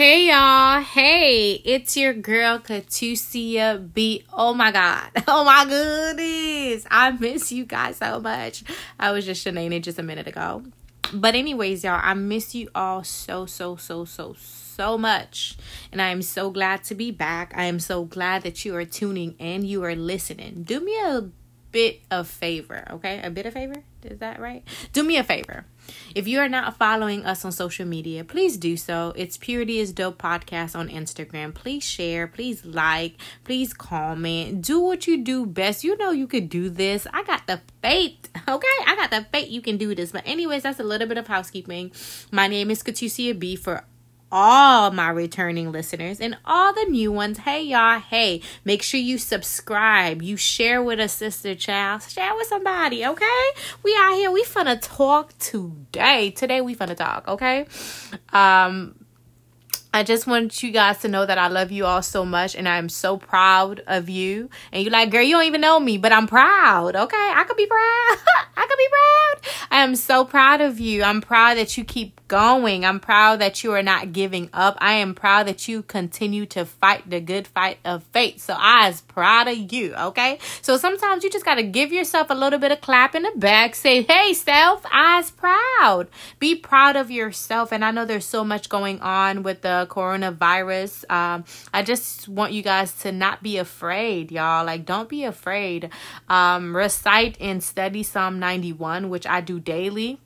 Hey y'all, hey, it's your girl Katusia B. Oh my god, oh my goodness, I miss you guys so much. I was just shenanigans just a minute ago. But, anyways, y'all, I miss you all so, so, so, so, so much. And I am so glad to be back. I am so glad that you are tuning in, you are listening. Do me a bit of favor, okay? A bit of favor? Is that right? Do me a favor. If you are not following us on social media, please do so. It's Purity is Dope podcast on Instagram. Please share, please like, please comment. Do what you do best. You know you could do this. I got the faith, okay? I got the faith you can do this. But anyways, that's a little bit of housekeeping. My name is Katusia B for all my returning listeners and all the new ones. Hey, y'all. Hey, make sure you subscribe. You share with a sister child. Share with somebody, okay? We out here. We finna talk today. Today, we finna talk, okay? Um, I just want you guys to know that I love you all so much and I'm so proud of you. And you're like, girl, you don't even know me, but I'm proud. Okay. I could be proud. I could be proud. I am so proud of you. I'm proud that you keep going. I'm proud that you are not giving up. I am proud that you continue to fight the good fight of faith. So I is proud of you. Okay. So sometimes you just got to give yourself a little bit of clap in the back. Say, hey, self, I is proud. Be proud of yourself. And I know there's so much going on with the coronavirus. Um, I just want you guys to not be afraid, y'all. Like, don't be afraid. Um, recite and study Psalm 91, which I do daily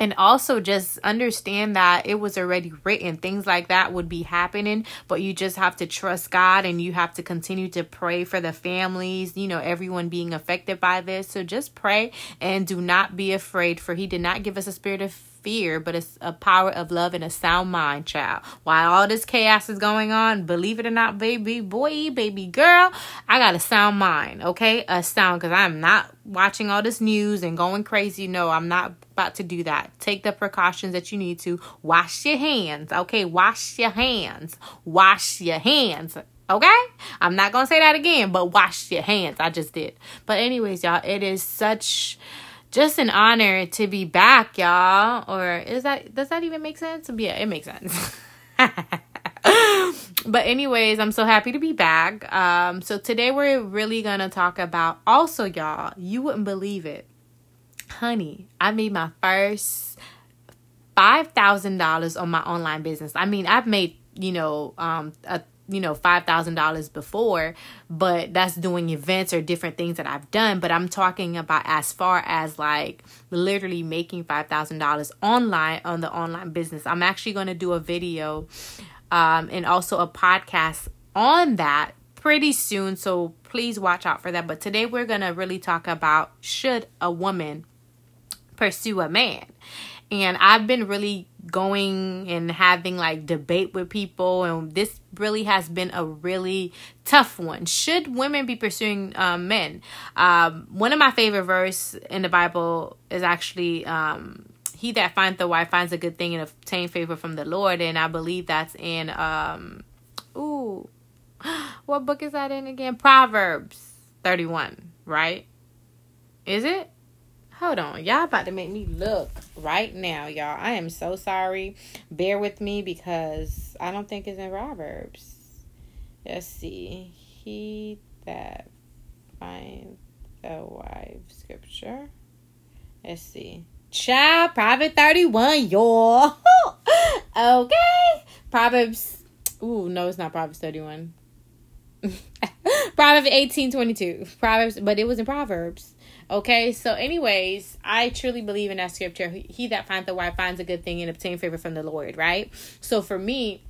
and also just understand that it was already written things like that would be happening but you just have to trust god and you have to continue to pray for the families you know everyone being affected by this so just pray and do not be afraid for he did not give us a spirit of fear, but it's a power of love and a sound mind, child. While all this chaos is going on, believe it or not, baby boy, baby girl, I got a sound mind, okay? A sound, because I'm not watching all this news and going crazy. No, I'm not about to do that. Take the precautions that you need to. Wash your hands, okay? Wash your hands. Wash your hands. Okay? I'm not going to say that again, but wash your hands. I just did. But, anyways, y'all, it is such just an honor to be back, y'all. Or is that does that even make sense? Yeah, it makes sense. but anyways, I'm so happy to be back. Um, so today we're really gonna talk about also, y'all. You wouldn't believe it, honey. I made my first five thousand dollars on my online business. I mean, I've made you know um a you know $5000 before but that's doing events or different things that i've done. But i'm talking about as far as like literally making $5000 online on the online business. I'm actually going to do a video um, and also a podcast on that pretty soon so please watch out for that. But today we're going to really talk about should a woman pursue a man and i've been really going and having like debate with people and this really has been a really tough one. Should women be pursuing um, men? Um, one of my favorite verse in the bible is actually um, he that finds the wife finds a good thing and obtain favor from the lord. And i believe that's in um ooh what book is that in again? Proverbs 31 right? Is it Hold on. Y'all about to make me look right now, y'all. I am so sorry. Bear with me because I don't think it's in Proverbs. Let's see. He that finds a wife scripture. Let's see. Child, Proverbs 31, y'all. okay. Proverbs. Ooh, no, it's not Proverbs 31. Proverbs 18 22. Proverbs, but it was in Proverbs. Okay, so anyways, I truly believe in that scripture. He that finds the wife finds a good thing and obtain favor from the Lord, right? So for me,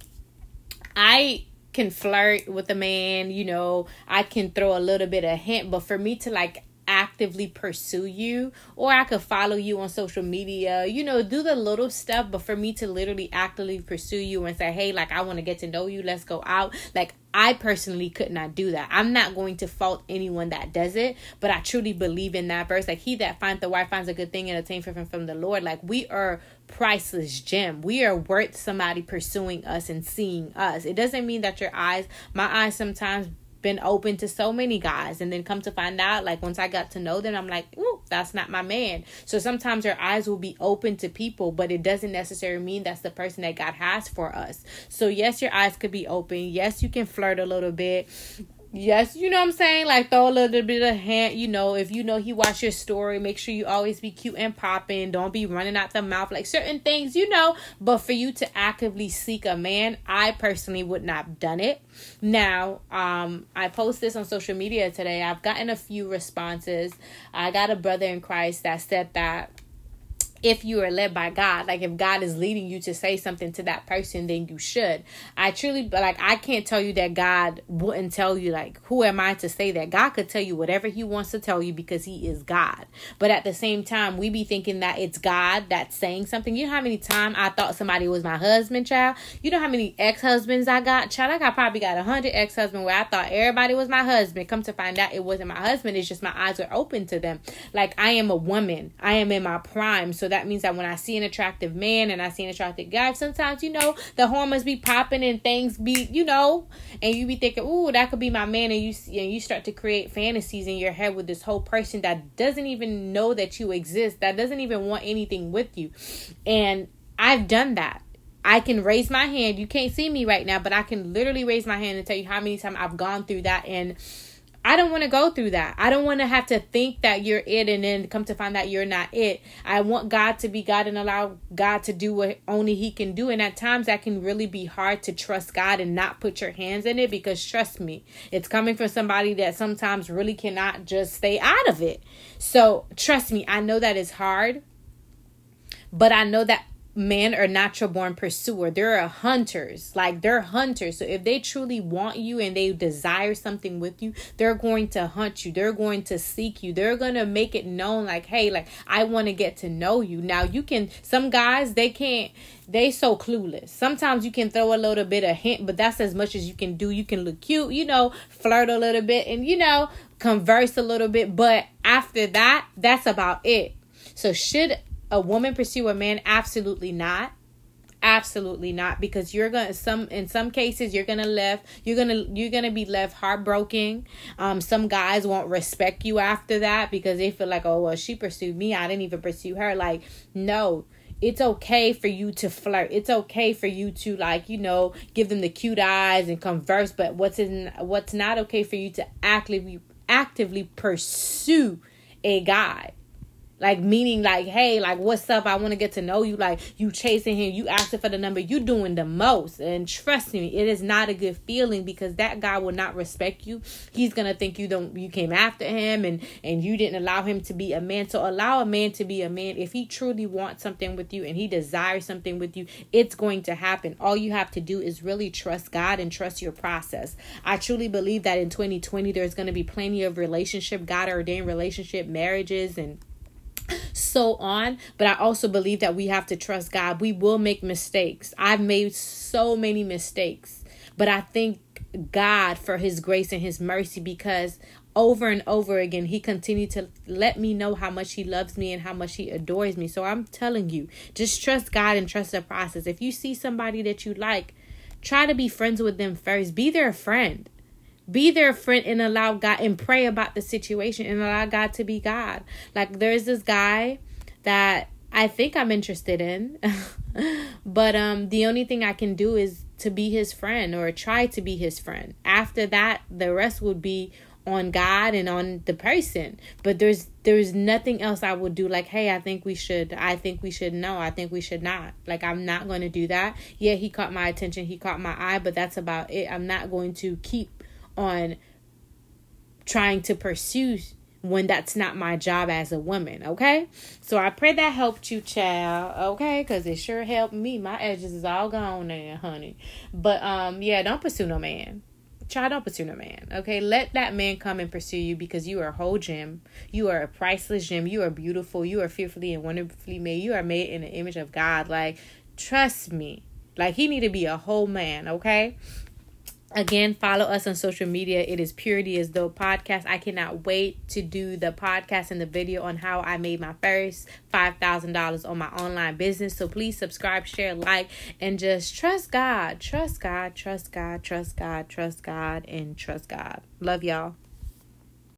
I can flirt with a man, you know, I can throw a little bit of hint, but for me to like actively pursue you or I could follow you on social media, you know, do the little stuff, but for me to literally actively pursue you and say, "Hey, like I want to get to know you, let's go out." Like I personally could not do that. I'm not going to fault anyone that does it, but I truly believe in that verse. Like he that finds the wife finds a good thing and obtain favor from the Lord. Like we are priceless gem. We are worth somebody pursuing us and seeing us. It doesn't mean that your eyes, my eyes sometimes been open to so many guys and then come to find out like once I got to know them I'm like, "Ooh, that's not my man." So sometimes our eyes will be open to people, but it doesn't necessarily mean that's the person that God has for us. So yes, your eyes could be open. Yes, you can flirt a little bit yes, you know what I'm saying? Like throw a little bit of hand, you know, if you know he watched your story, make sure you always be cute and popping. Don't be running out the mouth like certain things, you know. But for you to actively seek a man, I personally would not have done it. Now, um, I post this on social media today. I've gotten a few responses. I got a brother in Christ that said that if you are led by God, like if God is leading you to say something to that person, then you should. I truly, like, I can't tell you that God wouldn't tell you, like, who am I to say that? God could tell you whatever He wants to tell you because He is God. But at the same time, we be thinking that it's God that's saying something. You know how many times I thought somebody was my husband, child? You know how many ex husbands I got, child? I probably got a hundred ex husbands where I thought everybody was my husband. Come to find out, it wasn't my husband. It's just my eyes were open to them. Like, I am a woman, I am in my prime. So that means that when I see an attractive man and I see an attractive guy, sometimes you know the hormones be popping and things be you know, and you be thinking, "Ooh, that could be my man," and you and you start to create fantasies in your head with this whole person that doesn't even know that you exist, that doesn't even want anything with you, and I've done that. I can raise my hand. You can't see me right now, but I can literally raise my hand and tell you how many times I've gone through that and I don't want to go through that. I don't want to have to think that you're it and then come to find that you're not it. I want God to be God and allow God to do what only He can do. And at times that can really be hard to trust God and not put your hands in it because trust me, it's coming from somebody that sometimes really cannot just stay out of it. So trust me, I know that is hard. But I know that men are natural born pursuer. They're hunters. Like they're hunters. So if they truly want you and they desire something with you, they're going to hunt you. They're going to seek you. They're going to make it known like, "Hey, like I want to get to know you." Now, you can some guys, they can't they so clueless. Sometimes you can throw a little bit of hint, but that's as much as you can do. You can look cute, you know, flirt a little bit and you know, converse a little bit, but after that, that's about it. So should a woman pursue a man? Absolutely not. Absolutely not because you're gonna some in some cases you're gonna left you're gonna you're gonna be left heartbroken. Um, some guys won't respect you after that because they feel like oh well she pursued me I didn't even pursue her. Like no, it's okay for you to flirt. It's okay for you to like, you know, give them the cute eyes and converse, but what's in what's not okay for you to actively actively pursue a guy. Like meaning like, hey, like what's up? I want to get to know you. Like you chasing him, you asking for the number, you doing the most. And trust me, it is not a good feeling because that guy will not respect you. He's gonna think you don't you came after him and and you didn't allow him to be a man. So allow a man to be a man. If he truly wants something with you and he desires something with you, it's going to happen. All you have to do is really trust God and trust your process. I truly believe that in 2020 there's gonna be plenty of relationship, God ordained relationship, marriages and so on. But I also believe that we have to trust God. We will make mistakes. I've made so many mistakes, but I thank God for His grace and His mercy because over and over again he continued to let me know how much he loves me and how much he adores me so i'm telling you just trust god and trust the process if you see somebody that you like try to be friends with them first be their friend be their friend and allow God and pray about the situation and allow God to be God. Like there's this guy that I think I'm interested in. but um the only thing I can do is to be his friend or try to be his friend. After that, the rest would be on God and on the person. But there's there's nothing else I would do like, hey, I think we should I think we should know. I think we should not. Like I'm not going to do that. Yeah, he caught my attention, he caught my eye, but that's about it. I'm not going to keep on trying to pursue when that's not my job as a woman, okay? So I pray that helped you, child, okay? Because it sure helped me. My edges is all gone now, honey. But um, yeah, don't pursue no man. Child, don't pursue no man, okay? Let that man come and pursue you because you are a whole gem. You are a priceless gem. You are beautiful. You are fearfully and wonderfully made. You are made in the image of God. Like, trust me. Like, he need to be a whole man, okay? Again, follow us on social media. It is Purity is Dope podcast. I cannot wait to do the podcast and the video on how I made my first $5,000 on my online business. So please subscribe, share, like, and just trust God. Trust God, trust God, trust God, trust God, and trust God. Love y'all.